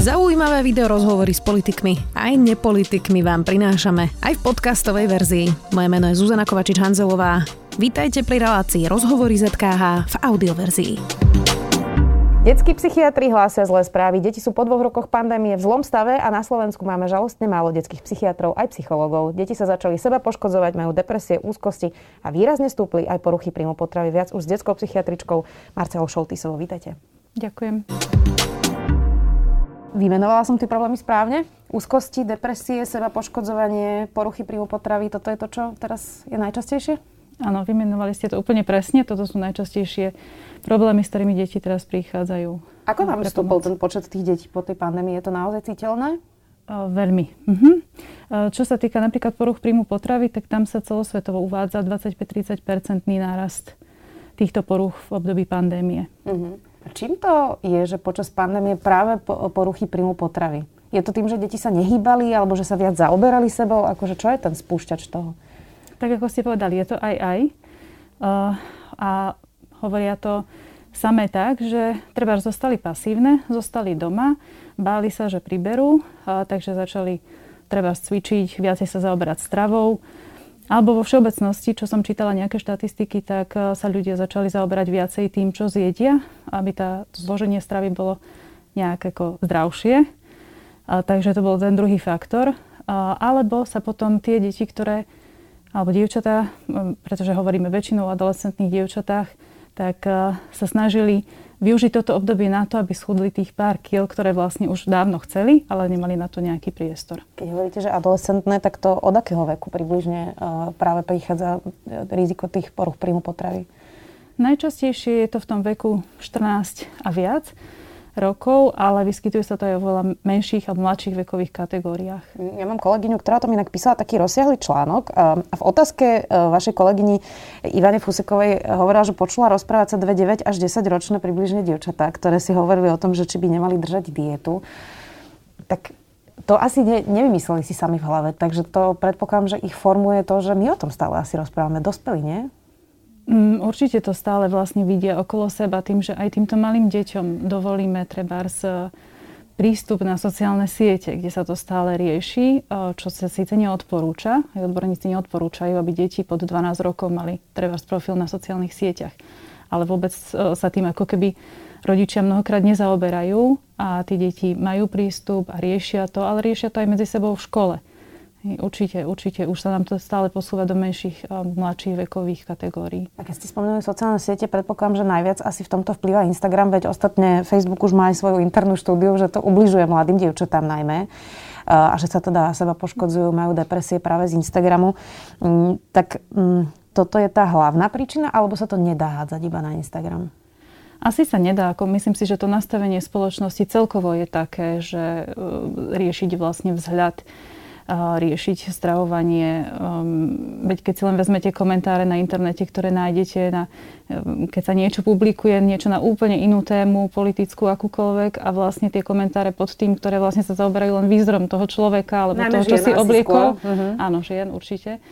Zaujímavé video rozhovory s politikmi aj nepolitikmi vám prinášame aj v podcastovej verzii. Moje meno je Zuzana Kovačič-Hanzelová. Vítajte pri relácii Rozhovory ZKH v audioverzii. Detskí psychiatri hlásia zlé správy. Deti sú po dvoch rokoch pandémie v zlom stave a na Slovensku máme žalostne málo detských psychiatrov aj psychológov. Deti sa začali seba poškodzovať, majú depresie, úzkosti a výrazne stúpli aj poruchy príjmu potravy. Viac už s detskou psychiatričkou Marcelou Šoltisovou. Vítajte. Ďakujem. Vymenovala som tie problémy správne? Úzkosti, depresie, seba poškodzovanie, poruchy príjmu potravy, toto je to, čo teraz je najčastejšie? Áno, vymenovali ste to úplne presne. Toto sú najčastejšie problémy, s ktorými deti teraz prichádzajú. Ako vám vstúpol ten počet tých detí po tej pandémii? Je to naozaj citeľné? veľmi. Uh-huh. Čo sa týka napríklad poruch príjmu potravy, tak tam sa celosvetovo uvádza 25-30% nárast týchto poruch v období pandémie. Uh-huh. Čím to je, že počas pandémie práve poruchy príjmu potravy? Je to tým, že deti sa nehýbali alebo že sa viac zaoberali sebou? Akože čo je ten spúšťač toho? Tak ako ste povedali, je to aj aj. Uh, a hovoria to samé tak, že treba zostali pasívne, zostali doma, báli sa, že priberú, uh, takže začali treba cvičiť, viacej sa zaoberať stravou, alebo vo všeobecnosti, čo som čítala nejaké štatistiky, tak eh, sa ľudia začali zaoberať viacej tým, čo zjedia, aby tá zloženie stravy bolo nejak ako zdravšie. A, takže to bol ten druhý faktor. A, alebo sa potom tie deti, ktoré, alebo dievčatá, pretože hovoríme väčšinou o adolescentných dievčatách, tak a, eh, sa snažili využiť toto obdobie na to, aby schudli tých pár kil, ktoré vlastne už dávno chceli, ale nemali na to nejaký priestor. Keď hovoríte, že adolescentné, tak to od akého veku približne uh, práve prichádza e, riziko tých poruch príjmu potravy? Najčastejšie je to v tom veku 14 a viac rokov, ale vyskytuje sa to aj vo veľa menších alebo mladších vekových kategóriách. Ja mám kolegyňu, ktorá to mi inak písala taký rozsiahly článok a v otázke e, vašej kolegyni Ivane Fusekovej hovorila, že počula rozprávať sa 2, 9 až 10 ročné približne dievčatá, ktoré si hovorili o tom, že či by nemali držať dietu. Tak to asi ne, nevymysleli si sami v hlave, takže to predpokladám, že ich formuje to, že my o tom stále asi rozprávame. Dospeli, nie? Mm, určite to stále vlastne vidia okolo seba tým, že aj týmto malým deťom dovolíme trebárs e, prístup na sociálne siete, kde sa to stále rieši, e, čo sa síce neodporúča. Aj odborníci neodporúčajú, aby deti pod 12 rokov mali trebárs profil na sociálnych sieťach. Ale vôbec e, sa tým ako keby rodičia mnohokrát nezaoberajú a tí deti majú prístup a riešia to, ale riešia to aj medzi sebou v škole. Určite, určite. Už sa nám to stále posúva do menších, mladších vekových kategórií. A keď ste spomenuli sociálne siete, predpokladám, že najviac asi v tomto vplýva Instagram, veď ostatne Facebook už má aj svoju internú štúdiu, že to ubližuje mladým dievčatám najmä a že sa teda seba poškodzujú, majú depresie práve z Instagramu. Mm, tak mm, toto je tá hlavná príčina, alebo sa to nedá hádzať iba na Instagram? Asi sa nedá. Ako myslím si, že to nastavenie spoločnosti celkovo je také, že e, riešiť vlastne vzhľad riešiť stravovanie. Um, veď keď si len vezmete komentáre na internete, ktoré nájdete, na, um, keď sa niečo publikuje, niečo na úplne inú tému, politickú, akúkoľvek a vlastne tie komentáre pod tým, ktoré vlastne sa zaoberajú len výzrom toho človeka alebo Najmä toho, čo si obliekol. Uh-huh. Áno, žien určite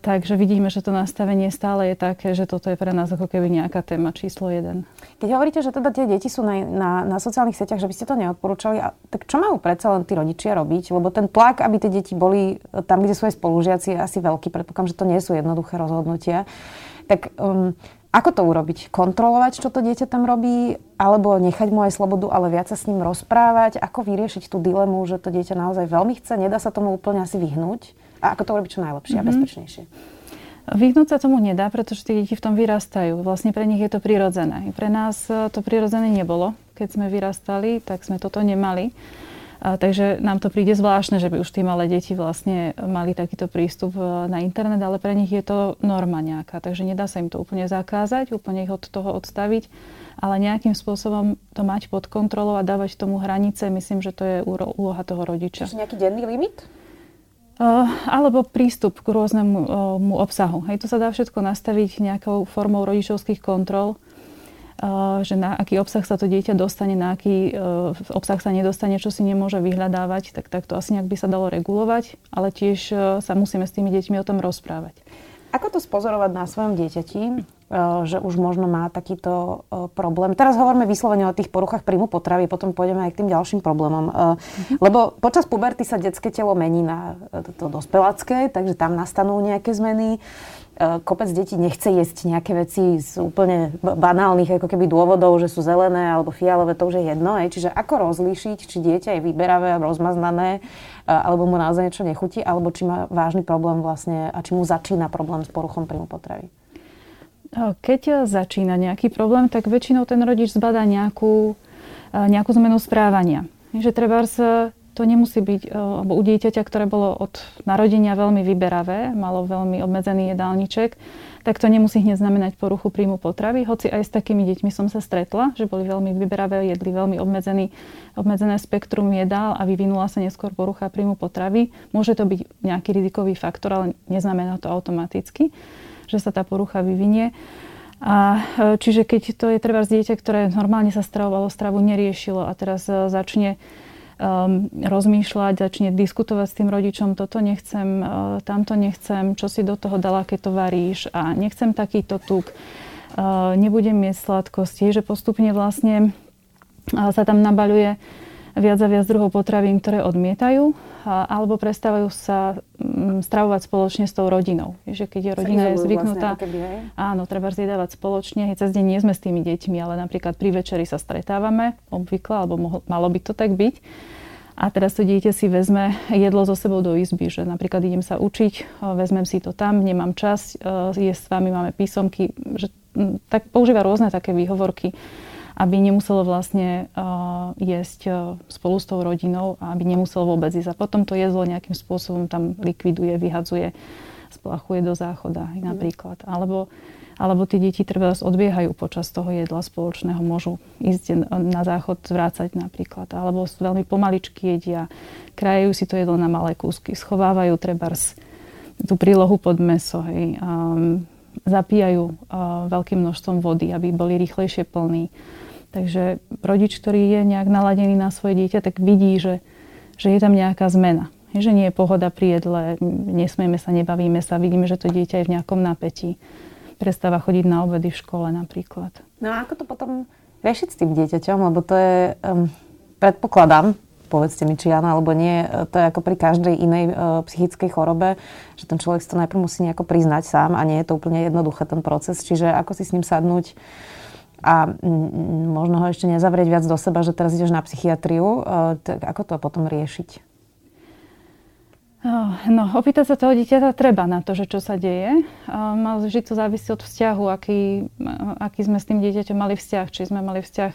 takže vidíme, že to nastavenie stále je také, že toto je pre nás ako keby nejaká téma číslo jeden. Keď hovoríte, že teda tie deti sú na, na, na sociálnych sieťach, že by ste to neodporúčali, a, tak čo majú predsa len tí rodičia robiť? Lebo ten tlak, aby tie deti boli tam, kde sú aj spolužiaci, je asi veľký. Predpokladám, že to nie sú jednoduché rozhodnutia. Tak um, ako to urobiť? Kontrolovať, čo to dieťa tam robí? Alebo nechať mu aj slobodu, ale viac sa s ním rozprávať? Ako vyriešiť tú dilemu, že to dieťa naozaj veľmi chce? Nedá sa tomu úplne asi vyhnúť? A ako to urobiť čo najlepšie mm-hmm. a mhm. bezpečnejšie? Vyhnúť sa tomu nedá, pretože tie deti v tom vyrastajú. Vlastne pre nich je to prirodzené. Pre nás e, to prirodzené nebolo. Keď sme vyrastali, tak sme toto nemali. A, takže nám to príde zvláštne, že by už tie malé deti vlastne mali takýto prístup e, na internet, ale pre nich je to norma nejaká. Takže nedá sa im to úplne zakázať, úplne ich od toho odstaviť, ale nejakým spôsobom to mať pod kontrolou a dávať tomu hranice, myslím, že to je úloha toho rodiča. Čiže nejaký denný limit? Eh, alebo prístup k rôznemu uh, obsahu. Hej, to sa dá všetko nastaviť nejakou formou rodičovských kontrol, uh, že na aký obsah sa to dieťa dostane, na aký obsah sa nedostane, čo si nemôže vyhľadávať, tak, tak to asi nejak by sa dalo regulovať, ale tiež sa musíme s tými deťmi o tom rozprávať. Ako to spozorovať na svojom dieťati? Že už možno má takýto problém. Teraz hovoríme vyslovene o tých poruchách príjmu potravy, potom pôjdeme aj k tým ďalším problémom. Mm-hmm. Lebo počas puberty sa detské telo mení na to dospelácké, takže tam nastanú nejaké zmeny. Kopec detí nechce jesť nejaké veci z úplne banálnych ako keby dôvodov, že sú zelené alebo fialové, to už je jedno. Čiže ako rozlíšiť, či dieťa je vyberavé, rozmaznané, alebo mu naozaj niečo nechutí, alebo či má vážny problém vlastne a či mu začína problém s poruchom príjmu potravy. Keď začína nejaký problém, tak väčšinou ten rodič zbadá nejakú, nejakú zmenu správania. Že treba to nemusí byť, alebo u dieťaťa, ktoré bolo od narodenia veľmi vyberavé, malo veľmi obmedzený jedálniček, tak to nemusí hneď znamenať poruchu príjmu potravy. Hoci aj s takými deťmi som sa stretla, že boli veľmi vyberavé, jedli veľmi obmedzený, obmedzené spektrum jedál a vyvinula sa neskôr porucha príjmu potravy. Môže to byť nejaký rizikový faktor, ale neznamená to automaticky že sa tá porucha vyvinie. A, e, čiže keď to je treba dieťa, ktoré normálne sa stravovalo, stravu neriešilo a teraz e, začne um, rozmýšľať, začne diskutovať s tým rodičom, toto nechcem, uh, tamto nechcem, čo si do toho dala, keď to varíš a nechcem takýto tuk, uh, nebudem jesť sladkosti, že postupne vlastne uh, sa tam nabaľuje viac a viac druhov potravín, ktoré odmietajú alebo prestávajú sa mm, stravovať spoločne s tou rodinou. Že keď je rodina je zvyknutá, vlastne, áno, treba zjedávať spoločne. Hej, cez deň nie sme s tými deťmi, ale napríklad pri večeri sa stretávame, obvykle, alebo mohlo, malo by to tak byť. A teraz to dieťa si vezme jedlo so sebou do izby, že napríklad idem sa učiť, vezmem si to tam, nemám čas, je s vami, máme písomky, že tak používa rôzne také výhovorky aby nemuselo vlastne uh, jesť uh, spolu s tou rodinou a aby nemuselo vôbec jesť. A potom to jedlo nejakým spôsobom tam likviduje, vyhadzuje, splachuje do záchoda mm. napríklad. Alebo, alebo tie deti treba odbiehajú počas toho jedla spoločného, môžu ísť na záchod, zvrácať napríklad. Alebo veľmi pomaličky jedia, krajajú si to jedlo na malé kúsky, schovávajú treba tú prílohu pod meso, hej, um, zapíjajú uh, veľkým množstvom vody, aby boli rýchlejšie plní. Takže rodič, ktorý je nejak naladený na svoje dieťa, tak vidí, že, že je tam nejaká zmena. Že nie je pohoda pri jedle, nesmieme sa, nebavíme sa, vidíme, že to dieťa je v nejakom napätí. Prestáva chodiť na obedy v škole napríklad. No a ako to potom riešiť s tým dieťaťom? Lebo to je, um, predpokladám, povedzte mi, či áno alebo nie, to je ako pri každej inej uh, psychickej chorobe, že ten človek si to najprv musí nejako priznať sám a nie je to úplne jednoduché ten proces. Čiže ako si s ním sadnúť, a možno ho ešte nezavrieť viac do seba, že teraz ideš na psychiatriu. E, tak ako to potom riešiť? No, opýtať sa toho dieťaťa treba na to, že čo sa deje. Mal vždy to závisí od vzťahu, aký, aký sme s tým dieťaťom mali vzťah. Či sme mali vzťah,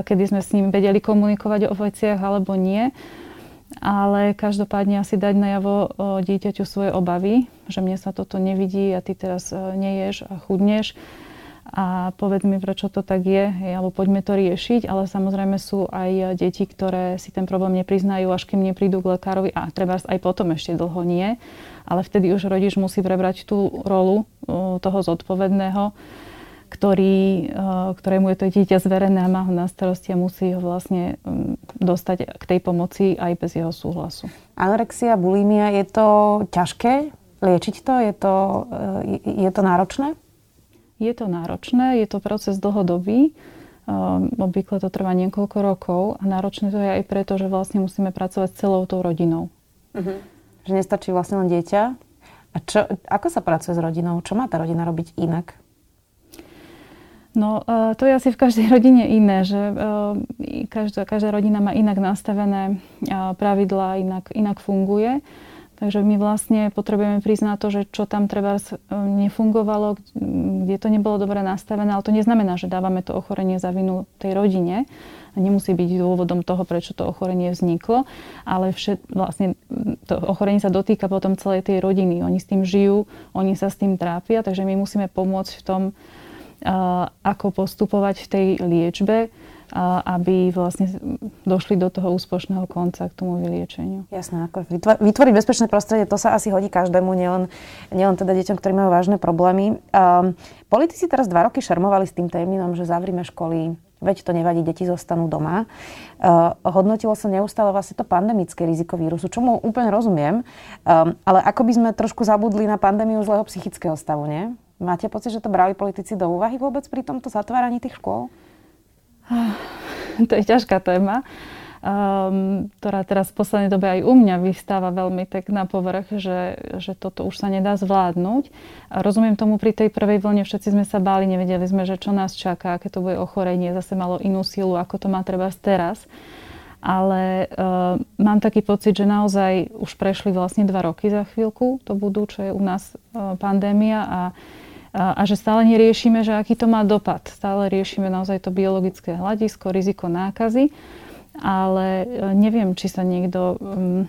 kedy sme s ním vedeli komunikovať o veciach, alebo nie. Ale každopádne asi dať najavo dieťaťu svoje obavy, že mne sa toto nevidí a ty teraz e, neješ a chudneš a povedz mi, prečo to tak je, alebo poďme to riešiť, ale samozrejme sú aj deti, ktoré si ten problém nepriznajú, až kým neprídu k lekárovi a treba aj potom ešte dlho nie, ale vtedy už rodič musí prebrať tú rolu toho zodpovedného, ktorý, ktorému je to dieťa zverené a má ho na starosti a musí ho vlastne dostať k tej pomoci aj bez jeho súhlasu. Anorexia, bulimia, je to ťažké liečiť to? Je to, je to náročné? Je to náročné, je to proces dlhodobý, um, obvykle to trvá niekoľko rokov a náročné to je aj preto, že vlastne musíme pracovať s celou tou rodinou. Uh-huh. Že nestačí vlastne len dieťa. A čo, ako sa pracuje s rodinou? Čo má tá rodina robiť inak? No, uh, to je asi v každej rodine iné, že uh, každá, každá rodina má inak nastavené uh, pravidlá, inak, inak funguje. Takže my vlastne potrebujeme priznať to, že čo tam treba nefungovalo, kde to nebolo dobre nastavené, ale to neznamená, že dávame to ochorenie za vinu tej rodine. Nemusí byť dôvodom toho, prečo to ochorenie vzniklo, ale všet, vlastne to ochorenie sa dotýka potom celej tej rodiny. Oni s tým žijú, oni sa s tým trápia, takže my musíme pomôcť v tom, ako postupovať v tej liečbe, aby vlastne došli do toho úspešného konca k tomu vyliečeniu. Jasné, ako vytvoriť bezpečné prostredie, to sa asi hodí každému, nielen, nielen teda deťom, ktorí majú vážne problémy. Um, politici teraz dva roky šermovali s tým termínom, že zavrime školy, veď to nevadí, deti zostanú doma. Uh, hodnotilo sa neustále vlastne to pandemické riziko vírusu, čomu úplne rozumiem, um, ale ako by sme trošku zabudli na pandémiu zlého psychického stavu, nie? Máte pocit, že to brali politici do úvahy vôbec pri tomto zatváraní tých škôl? To je ťažká téma um, ktorá teraz v poslednej dobe aj u mňa vystáva veľmi tak na povrch, že, že toto už sa nedá zvládnuť. A rozumiem tomu, pri tej prvej vlne všetci sme sa báli, nevedeli sme, že čo nás čaká, aké to bude ochorenie, zase malo inú silu, ako to má treba teraz. Ale uh, mám taký pocit, že naozaj už prešli vlastne dva roky za chvíľku, to budú, čo je u nás uh, pandémia a a že stále neriešime, že aký to má dopad. Stále riešime naozaj to biologické hľadisko, riziko nákazy ale e, neviem, či sa niekto mm,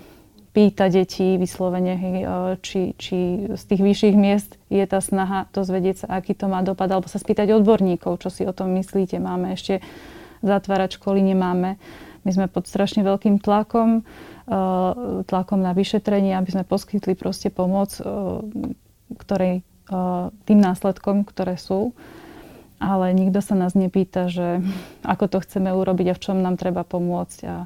pýta detí vyslovene, e, či, či z tých vyšších miest je tá snaha dozvedieť sa, aký to má dopad, alebo sa spýtať odborníkov, čo si o tom myslíte. Máme ešte zatvárať školy, nemáme. My sme pod strašne veľkým tlakom, e, tlakom na vyšetrenie, aby sme poskytli proste pomoc, ktorej, tým následkom, ktoré sú ale nikto sa nás nepýta, že ako to chceme urobiť a v čom nám treba pomôcť. A,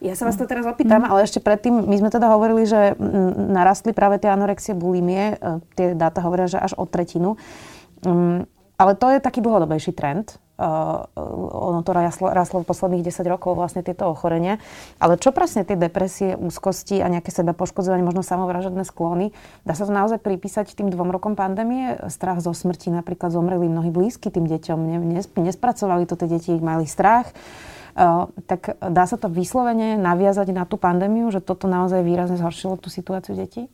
ja sa vás to teraz opýtam, mm. ale ešte predtým, my sme teda hovorili, že narastli práve tie anorexie, bulimie. E, tie dáta hovoria, že až o tretinu. Mm, ale to je taký dlhodobejší trend. Uh, ono to rastlo v posledných 10 rokov vlastne tieto ochorenia. Ale čo presne tie depresie, úzkosti a nejaké seba poškodzovanie, možno samovražedné sklony, dá sa to naozaj pripísať tým dvom rokom pandémie? Strach zo smrti, napríklad zomreli mnohí blízky tým deťom, nespracovali to tie deti, mali strach. Uh, tak dá sa to vyslovene naviazať na tú pandémiu, že toto naozaj výrazne zhoršilo tú situáciu detí?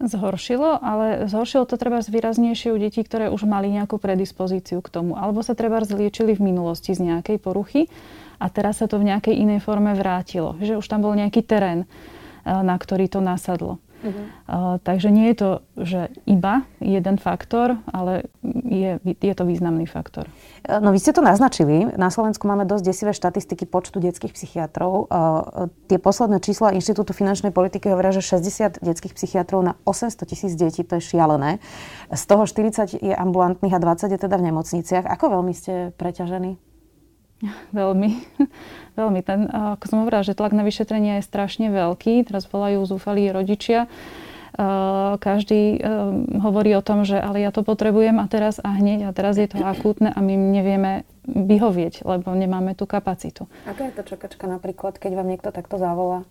Zhoršilo, ale zhoršilo to treba zvýraznejšie u detí, ktoré už mali nejakú predispozíciu k tomu. Alebo sa treba zliečili v minulosti z nejakej poruchy a teraz sa to v nejakej inej forme vrátilo. Že už tam bol nejaký terén, eh, na ktorý to nasadlo. Uh-huh. Uh, takže nie je to, že iba jeden faktor, ale je, je to významný faktor. No vy ste to naznačili. Na Slovensku máme dosť desivé štatistiky počtu detských psychiatrov. Uh, tie posledné čísla Inštitútu finančnej politiky hovoria, že 60 detských psychiatrov na 800 tisíc detí, to je šialené. Z toho 40 je ambulantných a 20 je teda v nemocniciach. Ako veľmi ste preťažení? Veľmi. Veľmi. Ten, ako som hovorila, že tlak na vyšetrenie je strašne veľký. Teraz volajú zúfalí rodičia. Každý hovorí o tom, že ale ja to potrebujem a teraz a hneď a teraz je to akútne a my nevieme vyhovieť, lebo nemáme tú kapacitu. Aká je to čakačka napríklad, keď vám niekto takto zavolá?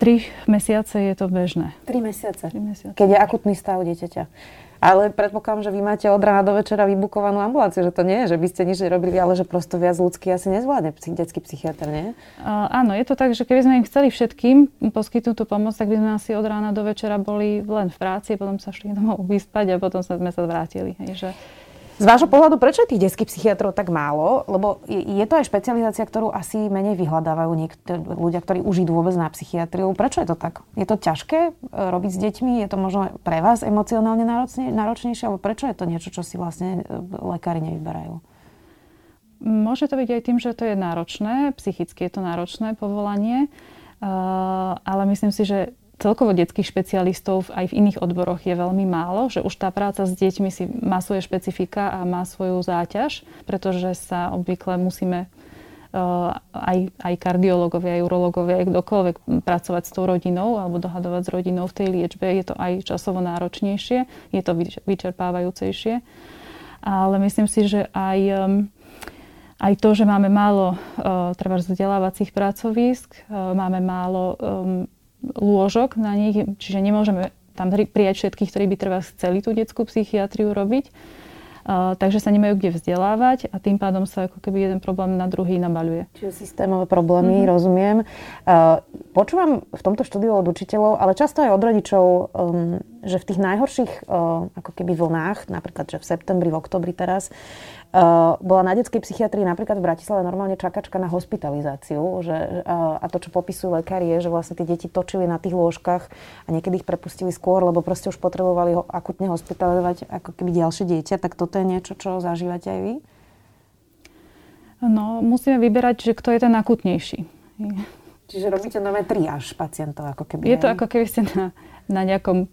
Tri mesiace je to bežné. Tri mesiace? Tri mesiace. Keď je akutný stav dieťaťa. Ale predpokladám, že vy máte od rána do večera vybukovanú ambulanciu, že to nie je, že by ste nič nerobili, ale že prosto viac ľudský asi nezvládne detský psychiatr, nie? Uh, áno, je to tak, že keby sme im chceli všetkým poskytnúť tú pomoc, tak by sme asi od rána do večera boli len v práci, potom sa šli domov vyspať a potom sme sa vrátili. Hej, že z vášho pohľadu, prečo je tých detských psychiatrov tak málo? Lebo je to aj špecializácia, ktorú asi menej vyhľadávajú niektorí ľudia, ktorí už idú vôbec na psychiatriu. Prečo je to tak? Je to ťažké e, robiť s deťmi? Je to možno pre vás emocionálne náročnejšie? Alebo prečo je to niečo, čo si vlastne e, lekári nevyberajú? Môže to byť aj tým, že to je náročné, psychicky je to náročné povolanie, e, ale myslím si, že celkovo detských špecialistov aj v iných odboroch je veľmi málo, že už tá práca s deťmi si má svoje špecifika a má svoju záťaž, pretože sa obvykle musíme uh, aj, aj kardiológovia, aj urológovia, aj kdokoľvek pracovať s tou rodinou alebo dohadovať s rodinou v tej liečbe. Je to aj časovo náročnejšie, je to vyčerpávajúcejšie. Ale myslím si, že aj, aj to, že máme málo uh, treba vzdelávacích pracovísk, uh, máme málo lôžok na nich, čiže nemôžeme tam prijať všetkých, ktorí by treba chceli tú detskú psychiatriu robiť. Uh, takže sa nemajú kde vzdelávať a tým pádom sa ako keby jeden problém na druhý nabaľuje. Čiže systémové problémy, mm-hmm. rozumiem. Uh, počúvam v tomto štúdiu od učiteľov, ale často aj od rodičov, um, že v tých najhorších uh, ako keby vlnách, napríklad že v septembri, v oktobri teraz, Uh, bola na detskej psychiatrii napríklad v Bratislave normálne čakačka na hospitalizáciu že, uh, a to, čo popisujú lekári, je, že vlastne tie deti točili na tých lôžkach a niekedy ich prepustili skôr, lebo proste už potrebovali ho akutne hospitalizovať ako keby ďalšie dieťa. Tak toto je niečo, čo zažívate aj vy? No, musíme vyberať, že kto je ten akutnejší. Čiže robíte nové triáž pacientov, ako keby. Je to ako keby ste na, na nejakom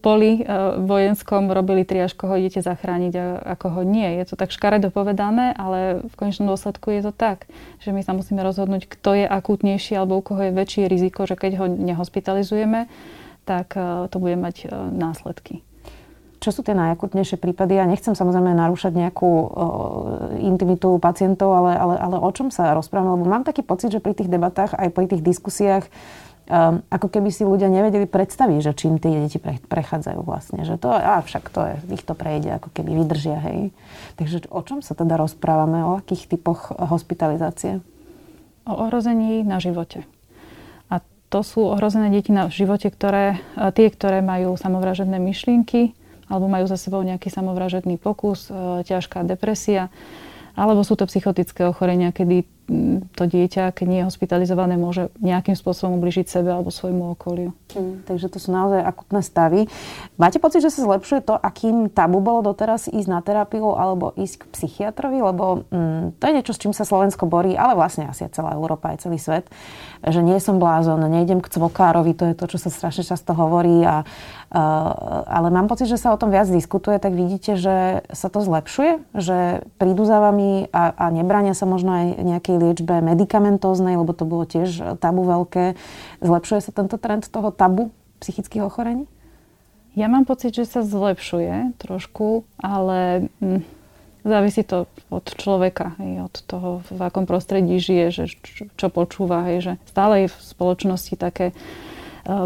poli e, vojenskom robili triaž, koho idete zachrániť a, a koho nie. Je to tak škaredo povedané, ale v konečnom dôsledku je to tak, že my sa musíme rozhodnúť, kto je akútnejší alebo u koho je väčšie riziko, že keď ho nehospitalizujeme, tak e, to bude mať e, následky. čo sú tie najakutnejšie prípady? Ja nechcem samozrejme narúšať nejakú o, intimitu pacientov, ale, ale, ale o čom sa rozprávame? Lebo mám taký pocit, že pri tých debatách, aj pri tých diskusiách, um, ako keby si ľudia nevedeli predstaviť, že čím tie deti pre, prechádzajú vlastne. Že to, a však to je, ich to prejde, ako keby vydržia, hej. Takže o čom sa teda rozprávame? O akých typoch hospitalizácie? O ohrození na živote. A to sú ohrozené deti na živote, ktoré, e, tie, ktoré majú samovražedné myšlienky, alebo majú za sebou nejaký samovražedný pokus, e, ťažká depresia, alebo sú to psychotické ochorenia, kedy to dieťa, keď nie je hospitalizované, môže nejakým spôsobom ubližiť sebe alebo svojmu okoliu. Hmm, takže to sú naozaj akutné stavy. Máte pocit, že sa zlepšuje to, akým tabu bolo doteraz ísť na terapiu alebo ísť k psychiatrovi? Lebo mm, to je niečo, s čím sa Slovensko borí, ale vlastne asi celá Európa, aj celý svet. Že nie som blázon, nejdem k cvokárovi, to je to, čo sa strašne často hovorí a ale mám pocit, že sa o tom viac diskutuje, tak vidíte, že sa to zlepšuje? Že prídu za vami a, a nebrania sa možno aj nejakej liečbe medicamentóznej, lebo to bolo tiež tabu veľké. Zlepšuje sa tento trend toho tabu psychických ochorení? Ja mám pocit, že sa zlepšuje trošku, ale hm, závisí to od človeka, hej, od toho, v akom prostredí žije, že čo, čo počúva, hej, že stále je v spoločnosti také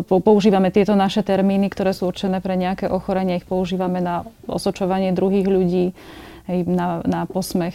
používame tieto naše termíny, ktoré sú určené pre nejaké ochorenie, ich používame na osočovanie druhých ľudí, na, na posmech.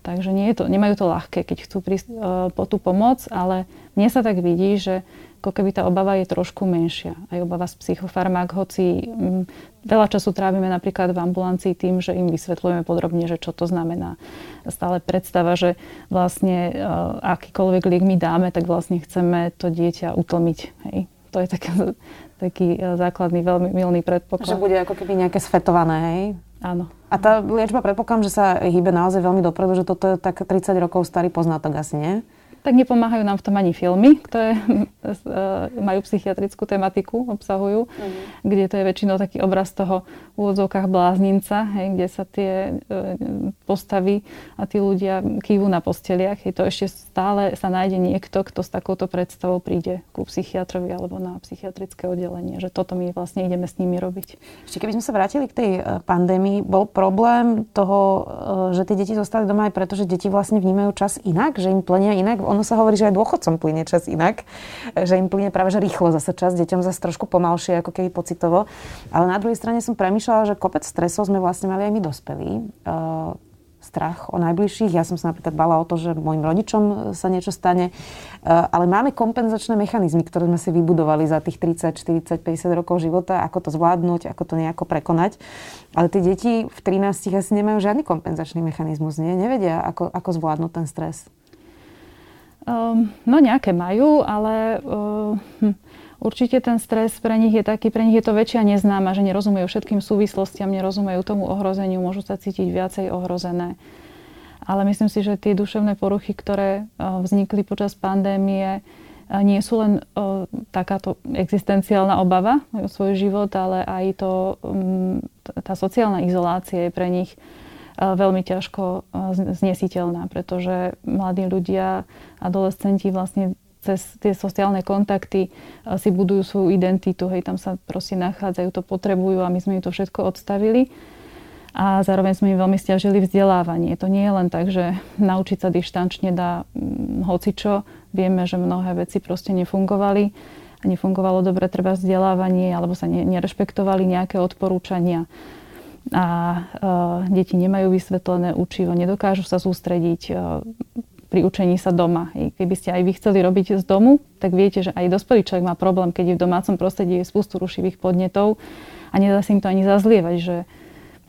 Takže nie je to, nemajú to ľahké, keď chcú prísť po tú pomoc, ale mne sa tak vidí, že ako keby tá obava je trošku menšia. Aj obava z psychofarmák, hoci m, veľa času trávime napríklad v ambulancii tým, že im vysvetľujeme podrobne, že čo to znamená. Stále predstava, že vlastne akýkoľvek liek my dáme, tak vlastne chceme to dieťa utlmiť. Hej to je taký, taký e, základný, veľmi milný predpoklad. Že bude ako keby nejaké svetované, hej? Áno. A tá liečba, predpokladám, že sa hýbe naozaj veľmi dopredu, že toto je tak 30 rokov starý poznatok asi, nie? tak nepomáhajú nám v tom ani filmy, ktoré eh, majú psychiatrickú tematiku, obsahujú, mm. kde to je väčšinou taký obraz toho v úvodzovkách blázninca, hej, kde sa tie eh, postavy a tí ľudia kývu na posteliach. Je to ešte stále sa nájde niekto, kto s takouto predstavou príde ku psychiatrovi alebo na psychiatrické oddelenie. Že toto my vlastne ideme s nimi robiť. Ešte keby sme sa vrátili k tej eh, pandémii, bol problém toho, že tie deti zostali doma aj preto, že deti vlastne vnímajú čas inak, že im plnia inak ono sa hovorí, že aj dôchodcom plyne čas inak, že im plyne práve že rýchlo zase čas, deťom zase trošku pomalšie, ako keby pocitovo. Ale na druhej strane som premýšľala, že kopec stresov sme vlastne mali aj my dospelí. Strach o najbližších. Ja som sa napríklad bala o to, že mojim rodičom sa niečo stane. Ale máme kompenzačné mechanizmy, ktoré sme si vybudovali za tých 30, 40, 50 rokov života, ako to zvládnuť, ako to nejako prekonať. Ale tie deti v 13 asi nemajú žiadny kompenzačný mechanizmus, nie? Nevedia, ako, ako zvládnuť ten stres. Um, no nejaké majú, ale uh, určite ten stres pre nich je taký, pre nich je to väčšia neznáma, že nerozumejú všetkým súvislostiam, nerozumejú tomu ohrozeniu, môžu sa cítiť viacej ohrozené. Ale myslím si, že tie duševné poruchy, ktoré uh, vznikli počas pandémie, uh, nie sú len uh, takáto existenciálna obava o svoj život, ale aj to, um, tá sociálna izolácia je pre nich veľmi ťažko znesiteľná, pretože mladí ľudia, adolescenti vlastne cez tie sociálne kontakty si budujú svoju identitu, hej, tam sa proste nachádzajú, to potrebujú a my sme im to všetko odstavili. A zároveň sme im veľmi stiažili vzdelávanie. To nie je len tak, že naučiť sa dištančne dá hm, hocičo. Vieme, že mnohé veci proste nefungovali a nefungovalo dobre treba vzdelávanie alebo sa nerešpektovali nejaké odporúčania a uh, deti nemajú vysvetlené učivo, nedokážu sa sústrediť uh, pri učení sa doma. Keby ste aj vy chceli robiť z domu, tak viete, že aj dospelý človek má problém, keď je v domácom prostredí je spustu rušivých podnetov a nedá si im to ani zazlievať, že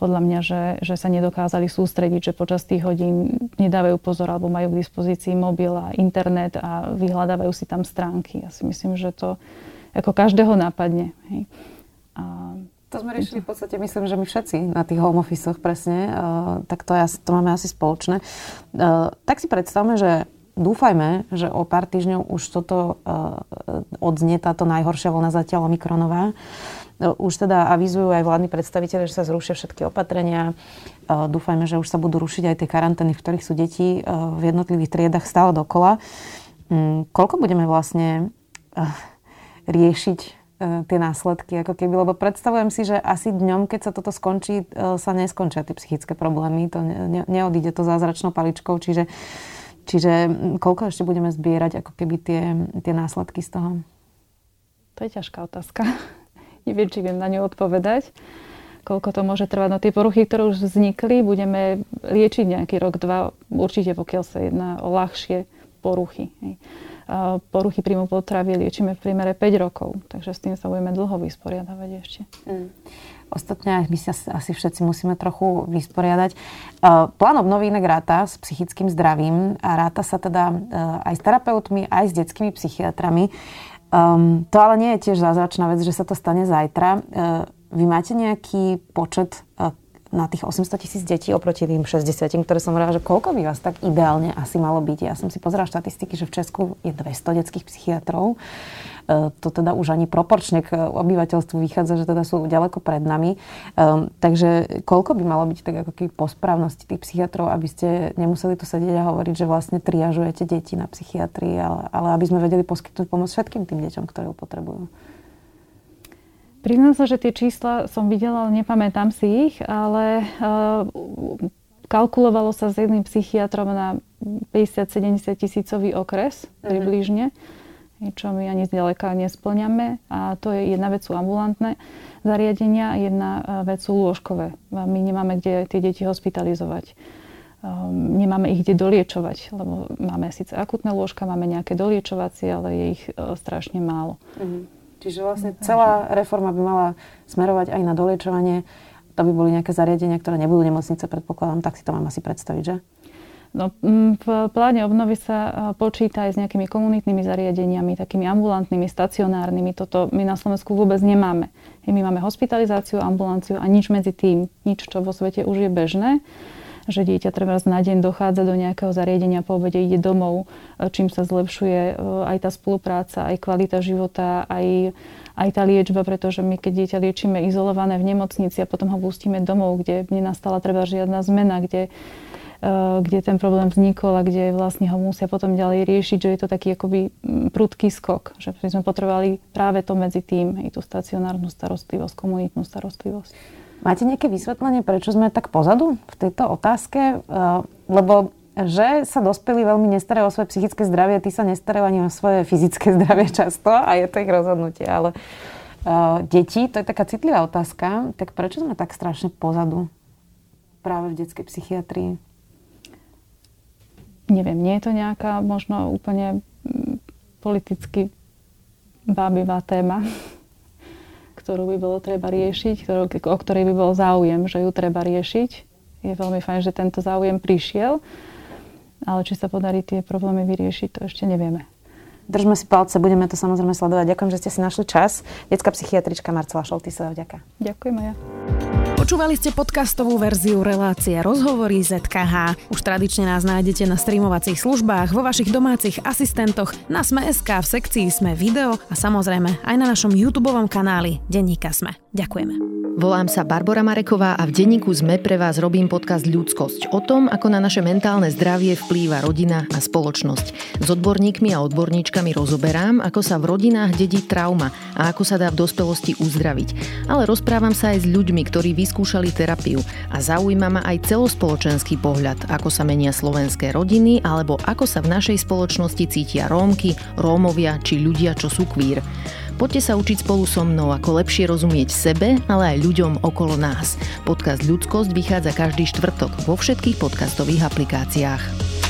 podľa mňa, že, že sa nedokázali sústrediť, že počas tých hodín nedávajú pozor alebo majú k dispozícii mobil a internet a vyhľadávajú si tam stránky. Ja si myslím, že to ako každého nápadne. Hej. A to sme riešili v podstate, myslím, že my všetci na tých home office presne, uh, tak to, to máme asi spoločné. Uh, tak si predstavme, že dúfajme, že o pár týždňov už toto uh, odznie táto najhoršia vlna zatiaľ Omikronová. Uh, už teda avizujú aj vládni predstaviteľe, že sa zrušia všetky opatrenia. Uh, dúfajme, že už sa budú rušiť aj tie karantény, v ktorých sú deti uh, v jednotlivých triedach stále dokola. Um, koľko budeme vlastne uh, riešiť tie následky, ako keby, lebo predstavujem si, že asi dňom, keď sa toto skončí, sa neskončia tie psychické problémy, to ne, neodíde to zázračnou paličkou, čiže, čiže koľko ešte budeme zbierať ako keby tie, tie následky z toho? To je ťažká otázka. Neviem, či viem na ňu odpovedať koľko to môže trvať. No tie poruchy, ktoré už vznikli, budeme liečiť nejaký rok, dva, určite pokiaľ sa jedná o ľahšie poruchy. Hej poruchy príjmu potravy liečíme v priemere 5 rokov, takže s tým sa budeme dlho vysporiadavať ešte. Mm. Ostatne my sa asi všetci musíme trochu vysporiadať. Plán obnovy inak ráta s psychickým zdravím a ráta sa teda aj s terapeutmi, aj s detskými psychiatrami. Um, to ale nie je tiež zázračná vec, že sa to stane zajtra. Uh, vy máte nejaký počet uh, na tých 800 tisíc detí oproti tým 60, ktoré som hovorila, že koľko by vás tak ideálne asi malo byť. Ja som si pozerala štatistiky, že v Česku je 200 detských psychiatrov. E, to teda už ani proporčne k obyvateľstvu vychádza, že teda sú ďaleko pred nami. E, takže koľko by malo byť tak ako keby po správnosti tých psychiatrov, aby ste nemuseli tu sedieť a hovoriť, že vlastne triažujete deti na psychiatrii, ale, ale aby sme vedeli poskytnúť pomoc všetkým tým deťom, ktoré ju potrebujú. Priznám sa, že tie čísla som videla, ale nepamätám si ich, ale uh, kalkulovalo sa s jedným psychiatrom na 50-70 tisícový okres uh-huh. približne, čo my ani zďaleka nesplňame. A to je jedna vec sú ambulantné zariadenia, jedna e, vec sú lôžkové. My nemáme kde tie deti hospitalizovať. Um, nemáme ich kde doliečovať, lebo máme síce akutné lôžka, máme nejaké doliečovacie, ale je ich uh, strašne málo. Uh-huh. Čiže vlastne celá reforma by mala smerovať aj na doliečovanie. To by boli nejaké zariadenia, ktoré nebudú nemocnice, predpokladám, tak si to mám asi predstaviť, že? No, v pláne obnovy sa počíta aj s nejakými komunitnými zariadeniami, takými ambulantnými, stacionárnymi. Toto my na Slovensku vôbec nemáme. My máme hospitalizáciu, ambulanciu a nič medzi tým. Nič, čo vo svete už je bežné že dieťa treba na deň dochádza do nejakého zariadenia, po obede ide domov, e, čím sa zlepšuje e, aj tá spolupráca, aj kvalita života, aj, aj tá liečba, pretože my keď dieťa liečíme izolované v nemocnici a potom ho pustíme domov, kde nenastala treba žiadna zmena, kde e, kde ten problém vznikol a kde vlastne ho musia potom ďalej riešiť, že je to taký akoby prudký skok, že sme potrebovali práve to medzi tým, aj tú stacionárnu starostlivosť, komunitnú starostlivosť. Máte nejaké vysvetlenie, prečo sme tak pozadu v tejto otázke? Eh, lebo že sa dospelí veľmi nestarajú o svoje psychické zdravie, tí sa nestarajú ani o svoje fyzické zdravie často a je to ich rozhodnutie. Ale uh, deti, to je taká citlivá otázka, tak prečo sme tak strašne pozadu práve v detskej psychiatrii? Neviem, nie je to nejaká možno úplne mm, politicky bábivá téma ktorú by bolo treba riešiť, ktorú, o ktorej by bol záujem, že ju treba riešiť. Je veľmi fajn, že tento záujem prišiel, ale či sa podarí tie problémy vyriešiť, to ešte nevieme. Držme si palce, budeme to samozrejme sledovať. Ďakujem, že ste si našli čas. Detská psychiatrička Marcela Šoltisová, vďaka. Ďakujem aj ja. Počúvali ste podcastovú verziu relácie Rozhovory ZKH. Už tradične nás nájdete na streamovacích službách, vo vašich domácich asistentoch, na Sme.sk, v sekcii Sme video a samozrejme aj na našom YouTube kanáli Denníka Sme. Ďakujeme. Volám sa Barbara Mareková a v denníku ZME pre vás robím podcast Ľudskosť o tom, ako na naše mentálne zdravie vplýva rodina a spoločnosť. S odborníkmi a odborníčkami rozoberám, ako sa v rodinách dedí trauma a ako sa dá v dospelosti uzdraviť. Ale rozprávam sa aj s ľuďmi, ktorí vyskúšali terapiu a zaujíma ma aj celospoločenský pohľad, ako sa menia slovenské rodiny alebo ako sa v našej spoločnosti cítia Rómky, Rómovia či ľudia, čo sú queer. Poďte sa učiť spolu so mnou, ako lepšie rozumieť sebe, ale aj ľuďom okolo nás. Podcast Ľudskosť vychádza každý štvrtok vo všetkých podcastových aplikáciách.